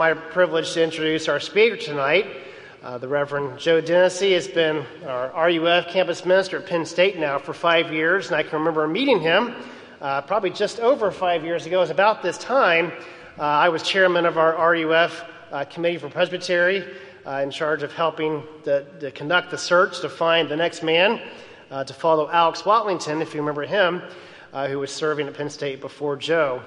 My privilege to introduce our speaker tonight. Uh, the Reverend Joe Dennessy has been our RUF campus minister at Penn State now for five years, and I can remember meeting him uh, probably just over five years ago. It was about this time uh, I was chairman of our RUF uh, Committee for Presbytery, uh, in charge of helping to, to, conduct the search to find the next man uh, to follow Alex Watlington, if you remember him, who was serving at Penn State before Joe.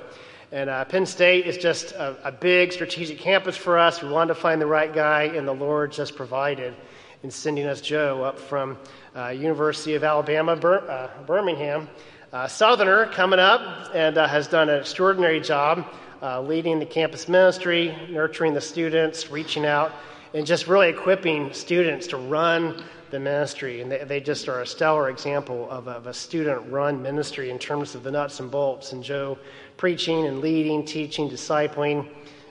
And uh, Penn State is just a, a, big strategic campus for us. We wanted to find the right guy, and the Lord just provided in sending us Joe up from uh, University of Alabama, uh, Birmingham. Uh, Southerner coming up and uh, has done an extraordinary job uh, leading the campus ministry, nurturing the students, reaching out, and just really equipping students to run the ministry. And they, they just are a stellar example of, of a student run ministry in terms of the nuts and bolts. And Joe preaching and leading, teaching, discipling,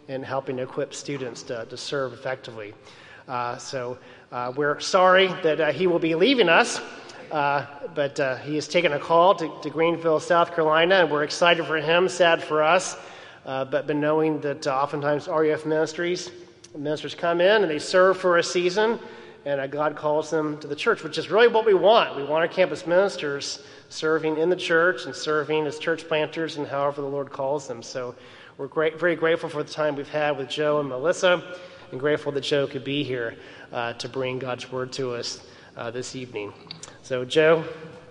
and helping equip students to, to serve effectively. Uh, so uh, we're sorry that uh, he will be leaving us, uh, but uh, he has taken a call to, to, Greenville, South Carolina, and we're excited for him, sad for us, uh, but been knowing that oftentimes RUF ministries, ministers come in and they serve for a season, and God calls them to the church, which is really what we want. We want our campus ministers serving in the church and serving as church planters and however the Lord calls them. So we're great, very grateful for the time we've had with Joe and Melissa, and grateful that Joe could be here uh, to bring God's word to us uh, this evening. So, Joe,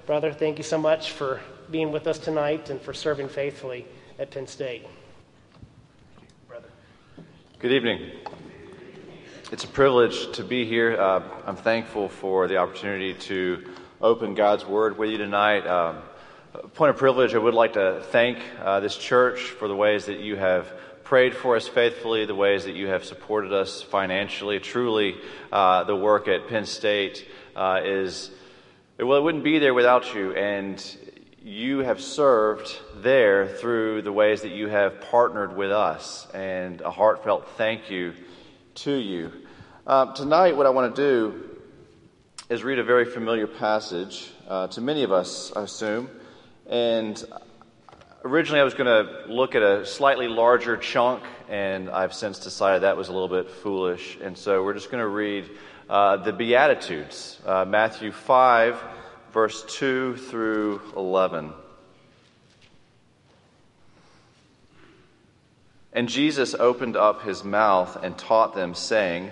brother, thank you so much for being with us tonight and for serving faithfully at Penn State. Good evening. It's a privilege to be here. Uh, I'm thankful for the opportunity to open God's Word with you tonight. Um, point of privilege, I would like to thank uh, this church for the ways that you have prayed for us faithfully, the ways that you have supported us financially. Truly, uh, the work at Penn State uh, is, well, it wouldn't be there without you. And you have served there through the ways that you have partnered with us. And a heartfelt thank you to you. Uh, tonight, what I want to do is read a very familiar passage uh, to many of us, I assume. And originally, I was going to look at a slightly larger chunk, and I've since decided that was a little bit foolish. And so we're just going to read uh, the Beatitudes, uh, Matthew 5, verse 2 through 11. And Jesus opened up his mouth and taught them, saying,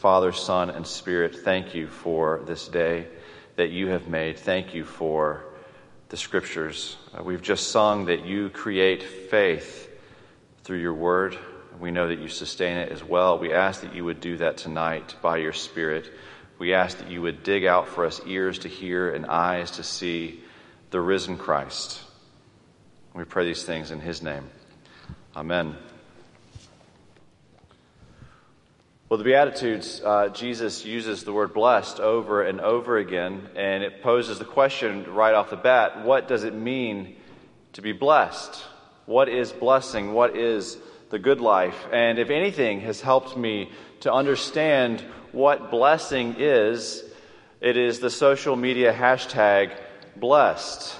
Father, Son, and Spirit, thank you for this day that you have made. Thank you for the scriptures. Uh, we've just sung that you create faith through your word. We know that you sustain it as well. We ask that you would do that tonight by your Spirit. We ask that you would dig out for us ears to hear and eyes to see the risen Christ. We pray these things in his name. Amen. Well, the Beatitudes, uh, Jesus uses the word blessed over and over again, and it poses the question right off the bat what does it mean to be blessed? What is blessing? What is the good life? And if anything has helped me to understand what blessing is, it is the social media hashtag blessed.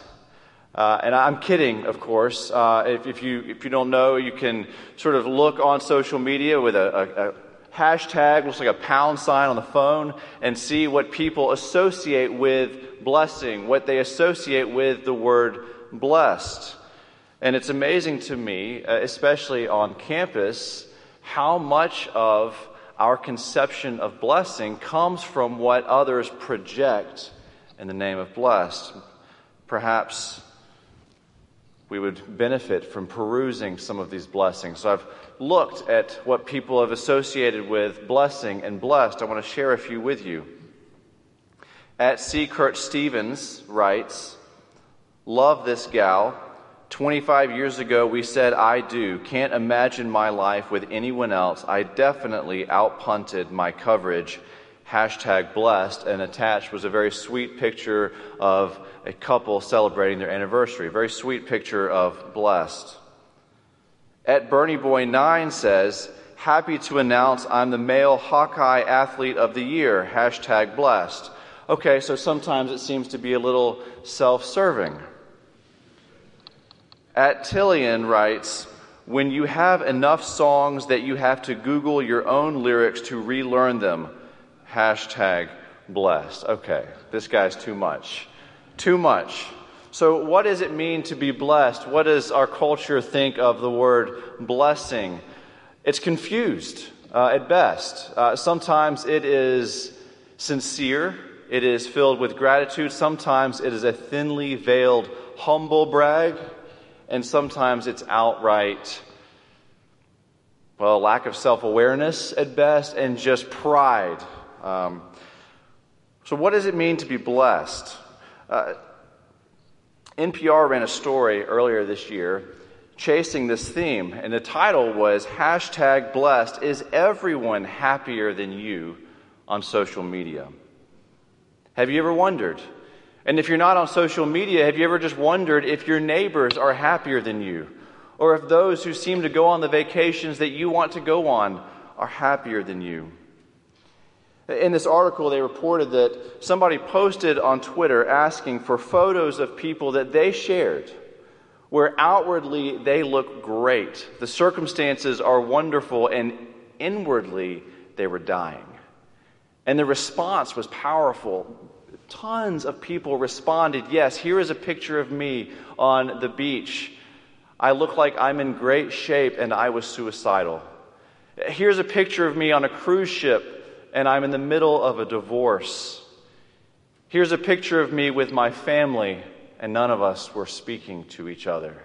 Uh, and I'm kidding, of course. Uh, if, if, you, if you don't know, you can sort of look on social media with a, a, a hashtag, looks like a pound sign on the phone, and see what people associate with blessing, what they associate with the word blessed. And it's amazing to me, uh, especially on campus, how much of our conception of blessing comes from what others project in the name of blessed. Perhaps we would benefit from perusing some of these blessings. So I've looked at what people have associated with blessing and blessed. I want to share a few with you. At C. Kurt Stevens writes, Love this gal. 25 years ago, we said, I do. Can't imagine my life with anyone else. I definitely outpunted my coverage. Hashtag blessed. And attached was a very sweet picture of a couple celebrating their anniversary. A very sweet picture of blessed. At Bernie Boy 9 says, Happy to announce I'm the male Hawkeye athlete of the year. Hashtag blessed. Okay, so sometimes it seems to be a little self serving. At Tillian writes, when you have enough songs that you have to Google your own lyrics to relearn them, hashtag blessed. Okay, this guy's too much. Too much. So, what does it mean to be blessed? What does our culture think of the word blessing? It's confused uh, at best. Uh, sometimes it is sincere, it is filled with gratitude. Sometimes it is a thinly veiled humble brag, and sometimes it's outright, well, lack of self awareness at best, and just pride. Um, so, what does it mean to be blessed? Uh, NPR ran a story earlier this year chasing this theme, and the title was hashtag blessed Is everyone happier than you on social media? Have you ever wondered? And if you're not on social media, have you ever just wondered if your neighbors are happier than you? Or if those who seem to go on the vacations that you want to go on are happier than you? In this article, they reported that somebody posted on Twitter asking for photos of people that they shared where outwardly they look great. The circumstances are wonderful, and inwardly they were dying. And the response was powerful. Tons of people responded, Yes, here is a picture of me on the beach. I look like I'm in great shape and I was suicidal. Here's a picture of me on a cruise ship and I'm in the middle of a divorce. Here's a picture of me with my family, and none of us were speaking to each other.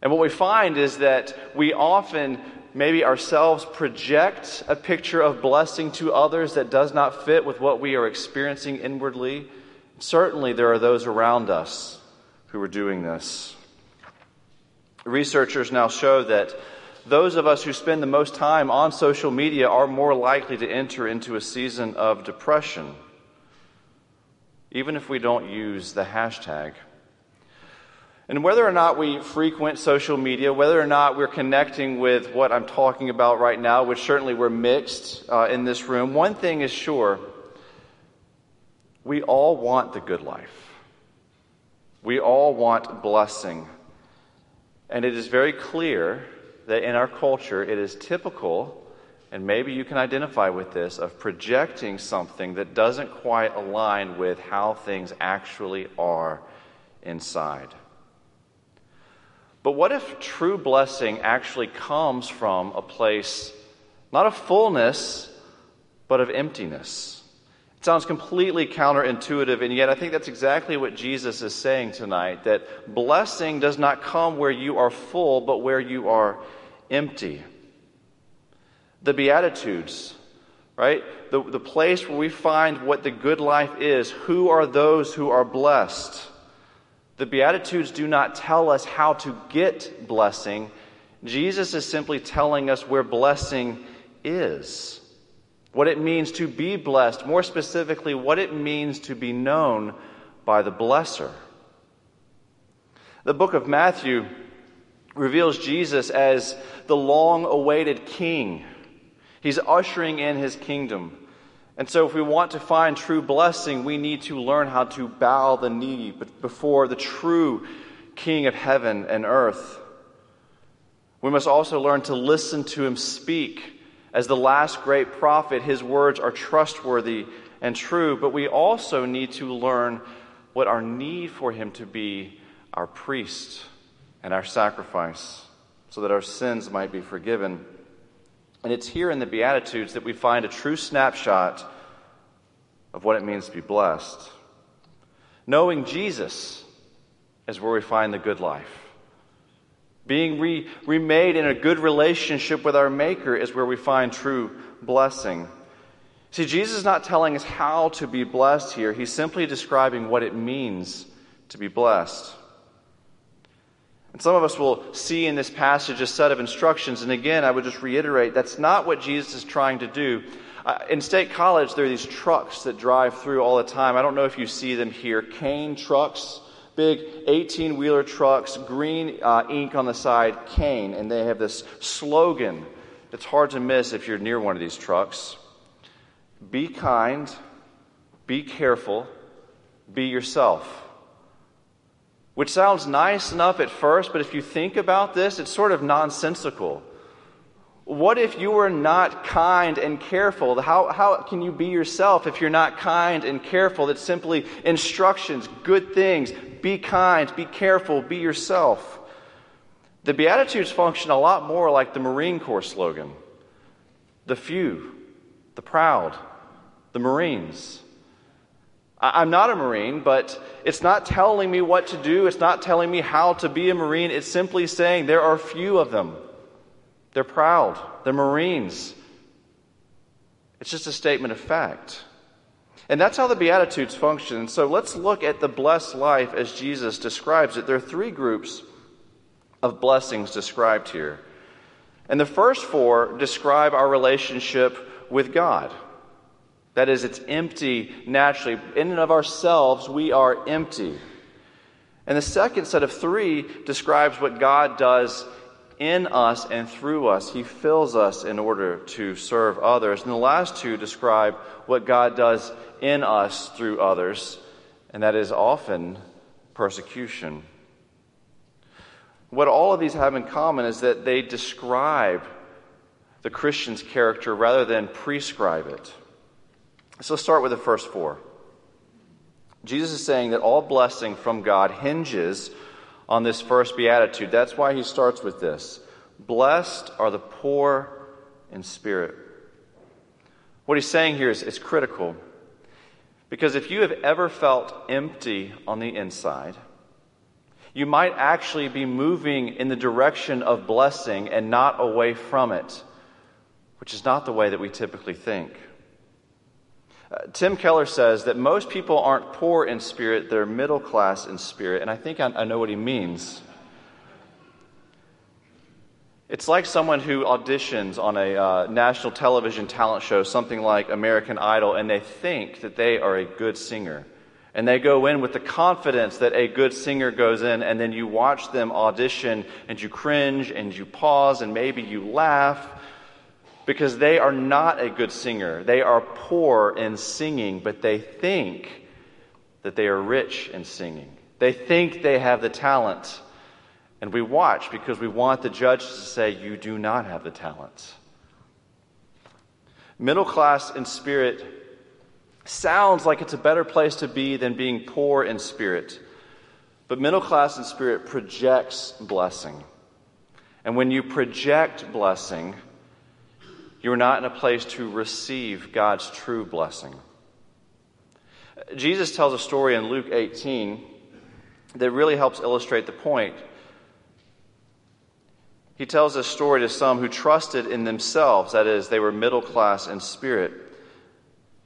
And what we find is that we often, maybe ourselves, project a picture of blessing to others that does not fit with what we are experiencing inwardly. Certainly, there are those around us who are doing this. Researchers now show that those of us who spend the most time on social media are more likely to enter into a season of depression, even if we don't use the hashtag. And whether or not we frequent social media, whether or not we're connecting with what I'm talking about right now, which certainly we're mixed uh, in this room, one thing is sure we all want the good life. We all want blessing. And it is very clear that in our culture it is typical, and maybe you can identify with this, of projecting something that doesn't quite align with how things actually are inside. But what if true blessing actually comes from a place not of fullness, but of emptiness? It sounds completely counterintuitive, and yet I think that's exactly what Jesus is saying tonight that blessing does not come where you are full, but where you are empty. The Beatitudes, right? The, the place where we find what the good life is. Who are those who are blessed? The Beatitudes do not tell us how to get blessing. Jesus is simply telling us where blessing is, what it means to be blessed, more specifically, what it means to be known by the blesser. The book of Matthew reveals Jesus as the long awaited king. He's ushering in his kingdom. And so, if we want to find true blessing, we need to learn how to bow the knee before the true King of heaven and earth. We must also learn to listen to him speak. As the last great prophet, his words are trustworthy and true, but we also need to learn what our need for him to be our priest and our sacrifice so that our sins might be forgiven. And it's here in the Beatitudes that we find a true snapshot of what it means to be blessed. Knowing Jesus is where we find the good life. Being re- remade in a good relationship with our Maker is where we find true blessing. See, Jesus is not telling us how to be blessed here, He's simply describing what it means to be blessed. And some of us will see in this passage a set of instructions. And again, I would just reiterate that's not what Jesus is trying to do. Uh, in State College, there are these trucks that drive through all the time. I don't know if you see them here Kane trucks, big 18 wheeler trucks, green uh, ink on the side, Kane. And they have this slogan that's hard to miss if you're near one of these trucks Be kind, be careful, be yourself which sounds nice enough at first, but if you think about this, it's sort of nonsensical. What if you were not kind and careful? How, how can you be yourself if you're not kind and careful? That's simply instructions, good things. Be kind, be careful, be yourself. The Beatitudes function a lot more like the Marine Corps slogan the few, the proud, the Marines. I'm not a Marine, but it's not telling me what to do. It's not telling me how to be a Marine. It's simply saying there are few of them. They're proud. They're Marines. It's just a statement of fact. And that's how the Beatitudes function. So let's look at the blessed life as Jesus describes it. There are three groups of blessings described here. And the first four describe our relationship with God. That is, it's empty naturally. In and of ourselves, we are empty. And the second set of three describes what God does in us and through us. He fills us in order to serve others. And the last two describe what God does in us through others, and that is often persecution. What all of these have in common is that they describe the Christian's character rather than prescribe it. So let's start with the first four. Jesus is saying that all blessing from God hinges on this first beatitude. That's why he starts with this Blessed are the poor in spirit. What he's saying here is, critical. Because if you have ever felt empty on the inside, you might actually be moving in the direction of blessing and not away from it, which is not the way that we typically think. Uh, Tim Keller says that most people aren't poor in spirit, they're middle class in spirit, and I think I, I know what he means. It's like someone who auditions on a uh, national television talent show, something like American Idol, and they think that they are a good singer. And they go in with the confidence that a good singer goes in, and then you watch them audition, and you cringe, and you pause, and maybe you laugh, because they are not a good singer. They are poor in singing, but they think that they are rich in singing. They think they have the talent. And we watch because we want the judge to say, You do not have the talent. Middle class in spirit sounds like it's a better place to be than being poor in spirit. But middle class in spirit projects blessing. And when you project blessing, you are not in a place to receive God's true blessing. Jesus tells a story in Luke 18 that really helps illustrate the point. He tells a story to some who trusted in themselves, that is, they were middle class in spirit.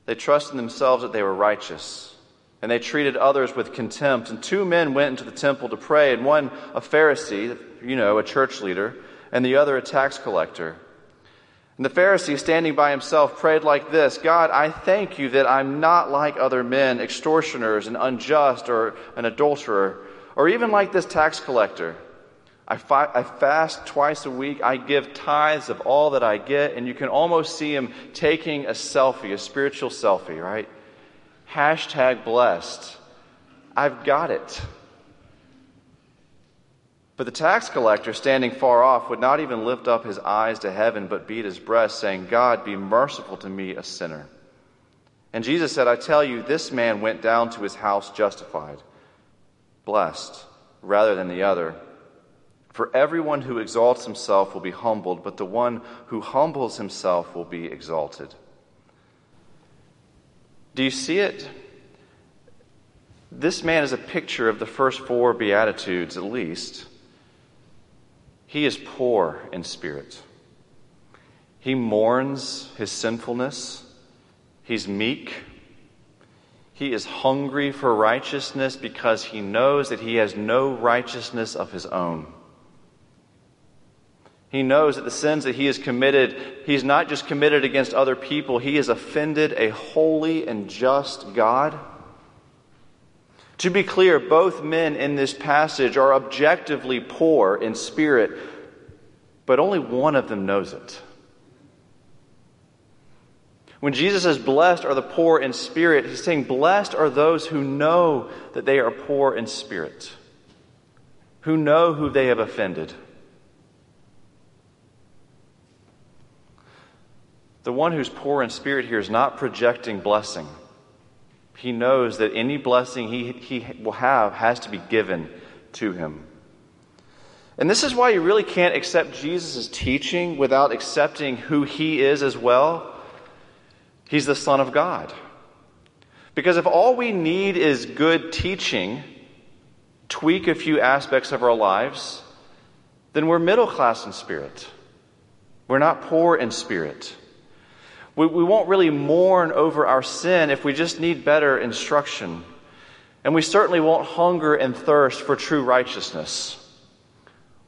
They trusted in themselves that they were righteous, and they treated others with contempt. And two men went into the temple to pray, and one a Pharisee, you know, a church leader, and the other a tax collector. And the Pharisee, standing by himself, prayed like this God, I thank you that I'm not like other men, extortioners, and unjust, or an adulterer, or even like this tax collector. I, fi- I, fast twice a week. I give tithes of all that I get. And you can almost see him taking a selfie, a spiritual selfie, right? Hashtag blessed. I've got it. But the tax collector, standing far off, would not even lift up his eyes to heaven, but beat his breast, saying, God, be merciful to me, a sinner. And Jesus said, I tell you, this man went down to his house justified, blessed, rather than the other. For everyone who exalts himself will be humbled, but the one who humbles himself will be exalted. Do you see it? This man is a picture of the first four Beatitudes, at least. He is poor in spirit. He mourns his sinfulness. He's meek. He is hungry for righteousness because he knows that he has no righteousness of his own. He knows that the sins that he has committed, he's not just committed against other people, he has offended a holy and just God. To be clear, both men in this passage are objectively poor in spirit, but only one of them knows it. When Jesus says, Blessed are the poor in spirit, he's saying, Blessed are those who know that they are poor in spirit, who know who they have offended. The one who's poor in spirit here is not projecting blessing. He knows that any blessing he, he will have has to be given to him. And this is why you really can't accept Jesus' teaching without accepting who he is as well. He's the Son of God. Because if all we need is good teaching, tweak a few aspects of our lives, then we're middle class in spirit. We're not poor in spirit. We, we won't really mourn over our sin if we just need better instruction. And we certainly won't hunger and thirst for true righteousness.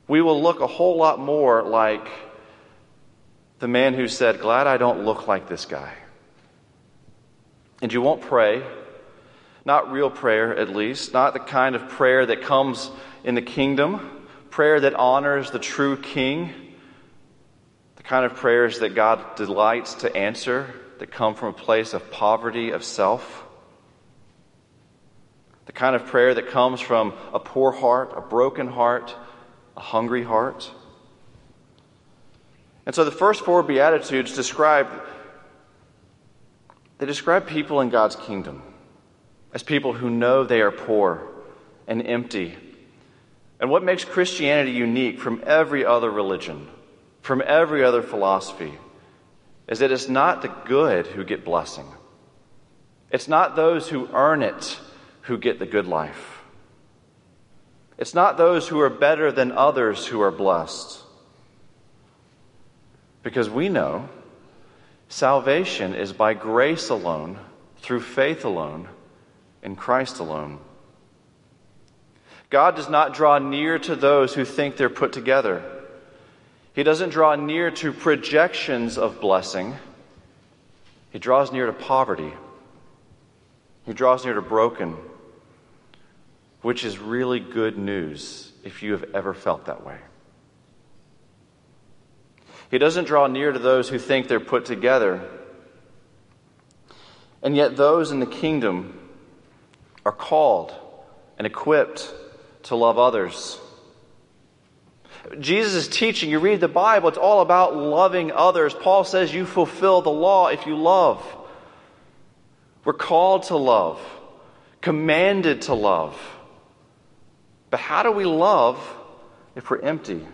We will look a whole lot more like the man who said, Glad I don't look like this guy. And you won't pray, not real prayer at least, not the kind of prayer that comes in the kingdom, prayer that honors the true king kind of prayers that God delights to answer that come from a place of poverty of self. The kind of prayer that comes from a poor heart, a broken heart, a hungry heart. And so the first four Beatitudes describe they describe people in God's kingdom as people who know they are poor and empty. And what makes Christianity unique from every other religion from every other philosophy is that it's not the good who get blessing. It's not those who earn it who get the good life. It's not those who are better than others who are blessed. Because we know salvation is by grace alone, through faith alone, in Christ alone. God does not draw near to those who think they're put together. He doesn't draw near to projections of blessing. He draws near to poverty. He draws near to broken, which is really good news if you have ever felt that way. He doesn't draw near to those who think they're put together. And yet, those in the kingdom are called and equipped to love others Jesus' is teaching, you read the Bible, it's all about loving others. Paul says you fulfill the law if you love. We're called to love, commanded to love. But how do we love if we're empty?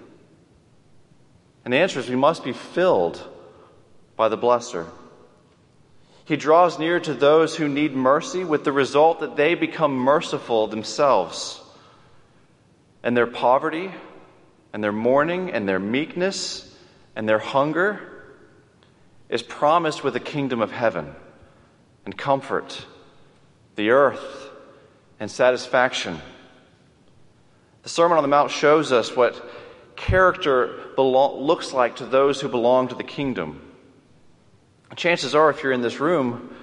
And the answer is we must be filled by the blesser. He draws near to those who need mercy with the result that they become merciful themselves. And their poverty, and their mourning and their meekness and their hunger is promised with the kingdom of heaven and comfort, the earth, and satisfaction. The Sermon on the Mount shows us what character looks like to those who belong to the kingdom. Chances are, if you're in this room,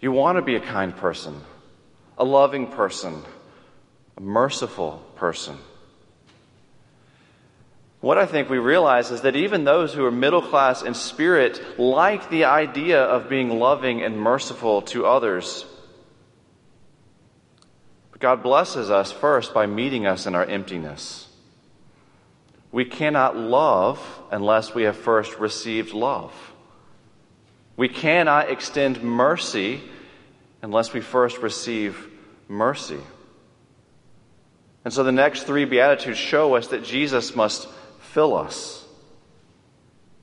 you want to be a kind person, a loving person, a merciful person. What I think we realize is that even those who are middle class in spirit like the idea of being loving and merciful to others. But God blesses us first by meeting us in our emptiness. We cannot love unless we have first received love. We cannot extend mercy unless we first receive mercy. And so the next three Beatitudes show us that Jesus must fill us.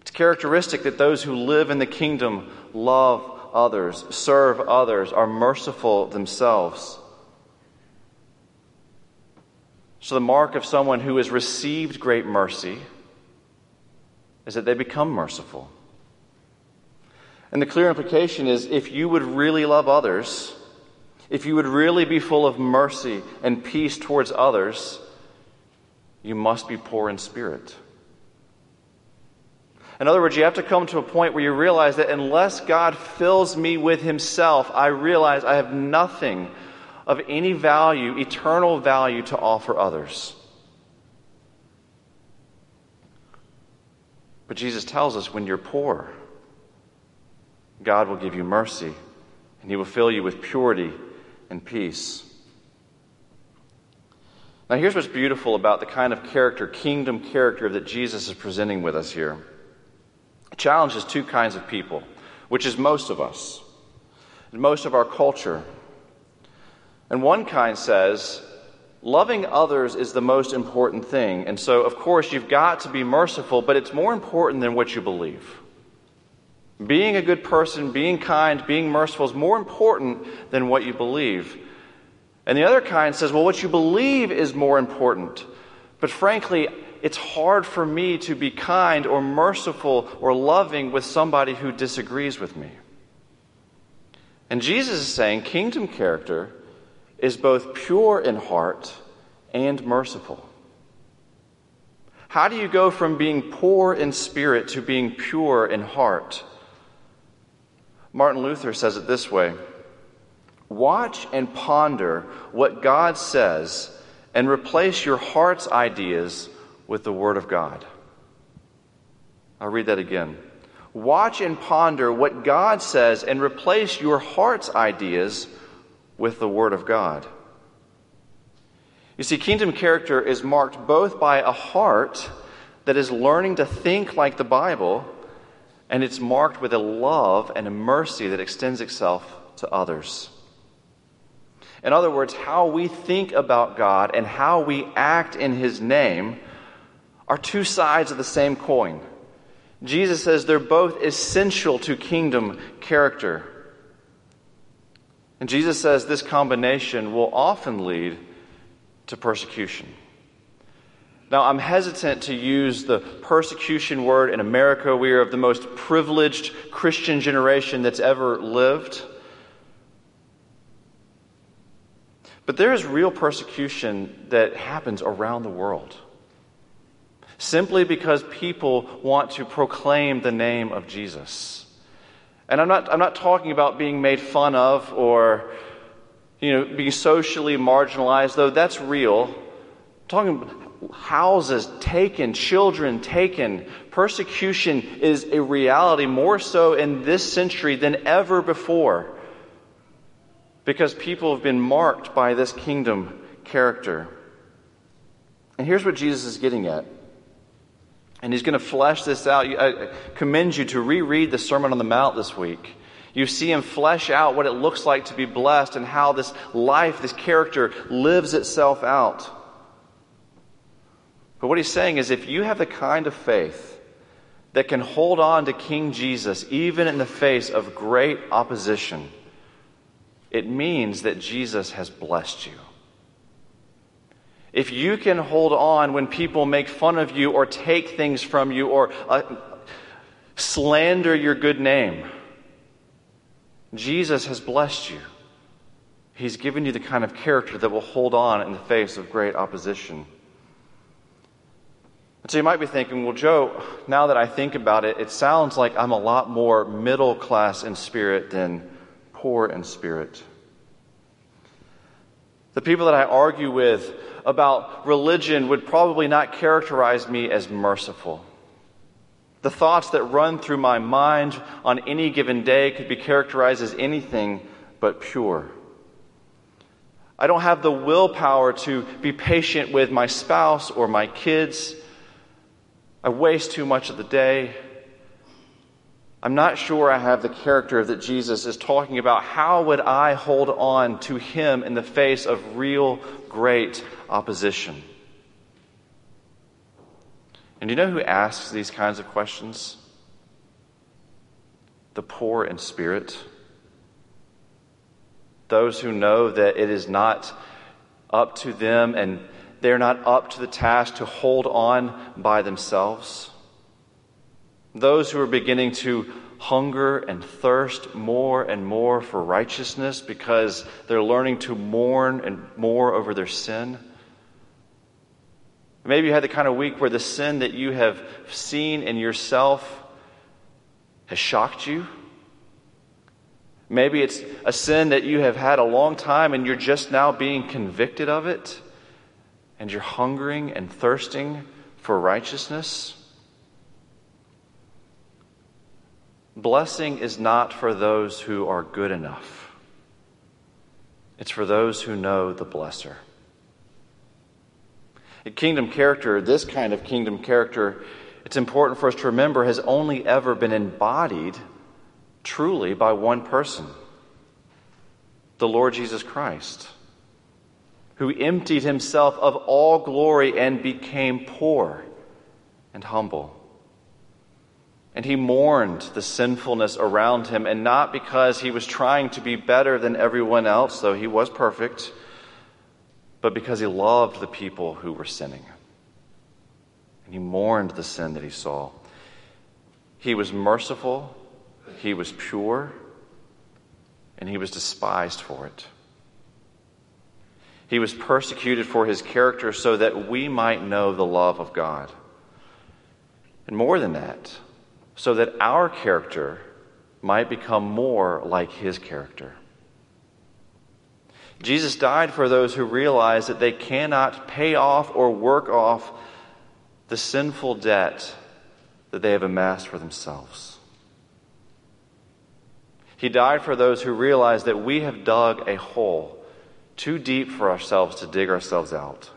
It's characteristic that those who live in the kingdom love others, serve others, are merciful themselves. So, the mark of someone who has received great mercy is that they become merciful. And the clear implication is if you would really love others, if you would really be full of mercy and peace towards others, you must be poor in spirit. In other words, you have to come to a point where you realize that unless God fills me with Himself, I realize I have nothing of any value, eternal value, to offer others. But Jesus tells us when you're poor, God will give you mercy, and He will fill you with purity and peace. Now, here's what's beautiful about the kind of character, kingdom character, that Jesus is presenting with us here. Challenges two kinds of people, which is most of us, and most of our culture. And one kind says, loving others is the most important thing. And so, of course, you've got to be merciful, but it's more important than what you believe. Being a good person, being kind, being merciful is more important than what you believe. And the other kind says, well, what you believe is more important. But frankly, it's hard for me to be kind or merciful or loving with somebody who disagrees with me. And Jesus is saying kingdom character is both pure in heart and merciful. How do you go from being poor in spirit to being pure in heart? Martin Luther says it this way Watch and ponder what God says and replace your heart's ideas with the Word of God. I'll read that again. Watch and ponder what God says and replace your heart's ideas with the Word of God. You see, kingdom character is marked both by a heart that is learning to think like the Bible and it's marked with a love and a mercy that extends itself to others. In other words, how we think about God and how we act in His name are two sides of the same coin. Jesus says they're both essential to kingdom character. And Jesus says this combination will often lead to persecution. Now, I'm hesitant to use the persecution word in America. We are of the most privileged Christian generation that's ever lived. But there is real persecution that happens around the world simply because people want to proclaim the name of Jesus. And I'm not, I'm not talking about being made fun of or you know, being socially marginalized, though that's real. I'm talking about houses taken, children taken. Persecution is a reality more so in this century than ever before because people have been marked by this kingdom character. And here's what Jesus is getting at. And he's going to flesh this out. I commend you to reread the Sermon on the Mount this week. You see him flesh out what it looks like to be blessed and how this life, this character, lives itself out. But what he's saying is if you have the kind of faith that can hold on to King Jesus even in the face of great opposition, it means that Jesus has blessed you. If you can hold on when people make fun of you or take things from you or uh, slander your good name, Jesus has blessed you. He's given you the kind of character that will hold on in the face of great opposition. And so you might be thinking, well, Joe, now that I think about it, it sounds like I'm a lot more middle class in spirit than poor in spirit. The people that I argue with about religion would probably not characterize me as merciful. The thoughts that run through my mind on any given day could be characterized as anything but pure. I don't have the willpower to be patient with my spouse or my kids. I waste too much of the day. I'm not sure I have the character that Jesus is talking about. How would I hold on to him in the face of real great opposition? And do you know who asks these kinds of questions? The poor in spirit. Those who know that it is not up to them and they're not up to the task to hold on by themselves. Those who are beginning to hunger and thirst more and more for righteousness because they're learning to mourn and more over their sin. Maybe you had the kind of week where the sin that you have seen in yourself has shocked you. Maybe it's a sin that you have had a long time and you're just now being convicted of it and you're hungering and thirsting for righteousness. Blessing is not for those who are good enough, it's for those who know the blesser. A kingdom character, this kind of kingdom character, it's important for us to remember, has only ever been embodied truly by one person the Lord Jesus Christ, who emptied himself of all glory and became poor and humble. And he mourned the sinfulness around him, and not because he was trying to be better than everyone else, though he was perfect, but because he loved the people who were sinning. And he mourned the sin that he saw. He was merciful he was pure, and he was despised for it. He was persecuted for his character so that we might know the love of God. And more than that, so that our character might become more like his character. Jesus died for those who realize that they cannot pay off or work off the sinful debt that they have amassed for themselves. He died for those who realize that we have dug a hole too deep for ourselves to dig ourselves out.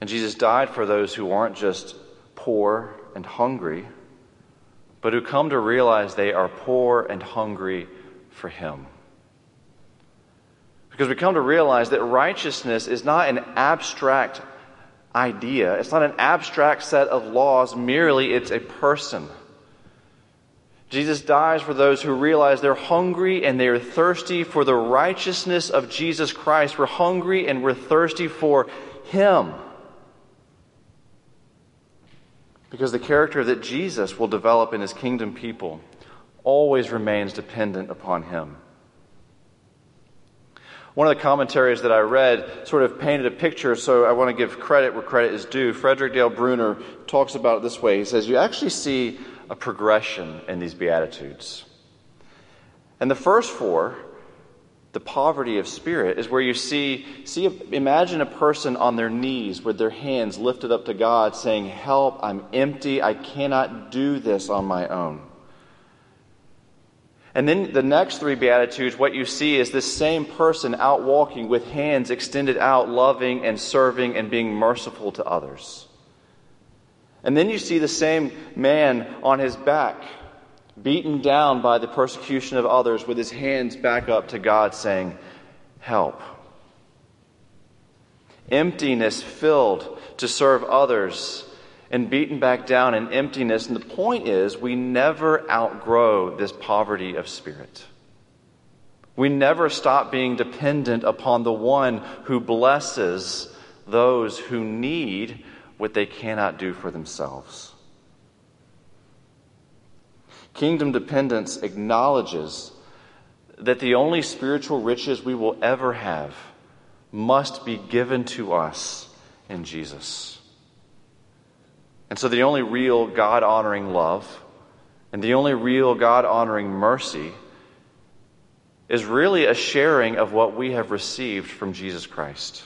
And Jesus died for those who aren't just poor and hungry, but who come to realize they are poor and hungry for Him. Because we come to realize that righteousness is not an abstract idea, it's not an abstract set of laws, merely, it's a person. Jesus dies for those who realize they're hungry and they are thirsty for the righteousness of Jesus Christ. We're hungry and we're thirsty for Him. Because the character that Jesus will develop in His kingdom people always remains dependent upon Him. One of the commentaries that I read sort of painted a picture, so I want to give credit where credit is due. Frederick Dale Bruner talks about it this way. He says, You actually see a progression in these Beatitudes. And the first four, the poverty of spirit, is where you see, see, imagine a person on their knees with their hands lifted up to God saying, Help, I'm empty, I cannot do this on my own. And then the next three Beatitudes, what you see is this same person out walking with hands extended out, loving and serving and being merciful to others. And then you see the same man on his back, beaten down by the persecution of others, with his hands back up to God, saying, Help. Emptiness filled to serve others and beaten back down in emptiness. And the point is, we never outgrow this poverty of spirit. We never stop being dependent upon the one who blesses those who need what they cannot do for themselves. Kingdom dependence acknowledges that the only spiritual riches we will ever have must be given to us in Jesus. And so the only real God honoring love and the only real God honoring mercy is really a sharing of what we have received from Jesus Christ,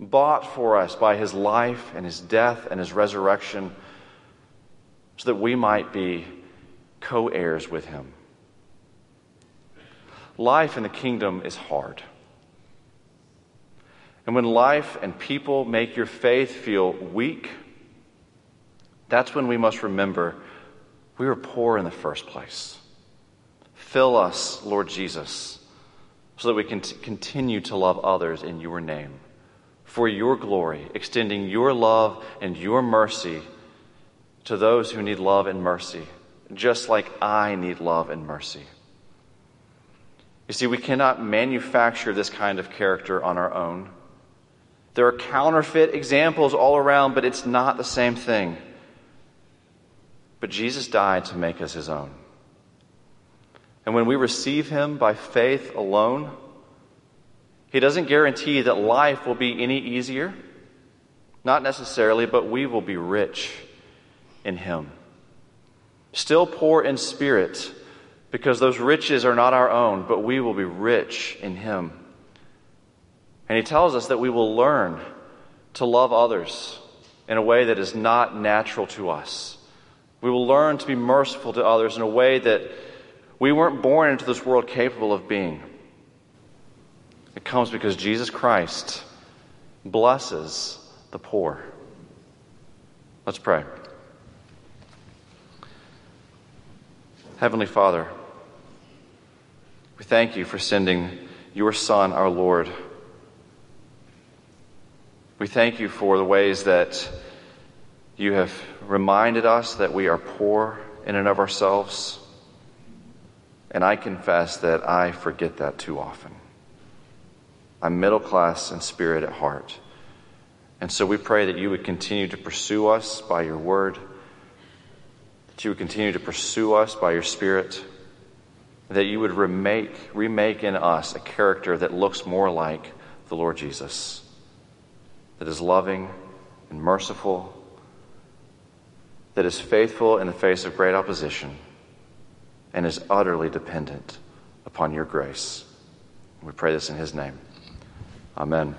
bought for us by his life and his death and his resurrection, so that we might be co heirs with him. Life in the kingdom is hard. And when life and people make your faith feel weak, that's when we must remember we were poor in the first place. Fill us, Lord Jesus, so that we can t- continue to love others in your name, for your glory, extending your love and your mercy to those who need love and mercy, just like I need love and mercy. You see, we cannot manufacture this kind of character on our own. There are counterfeit examples all around, but it's not the same thing. But Jesus died to make us his own. And when we receive him by faith alone, he doesn't guarantee that life will be any easier. Not necessarily, but we will be rich in him. Still poor in spirit, because those riches are not our own, but we will be rich in him. And he tells us that we will learn to love others in a way that is not natural to us we will learn to be merciful to others in a way that we weren't born into this world capable of being. It comes because Jesus Christ blesses the poor. Let's pray. Heavenly Father, we thank you for sending your Son, our Lord. We thank you for the ways that you have reminded us that we are poor in and of ourselves. And I confess that I forget that too often. I'm middle class in spirit at heart. And so we pray that you would continue to pursue us by your word, that you would continue to pursue us by your spirit, that you would remake, remake in us a character that looks more like the Lord Jesus, that is loving and merciful that is faithful in the face of great opposition and is utterly dependent upon your grace. We pray this in his name. Amen.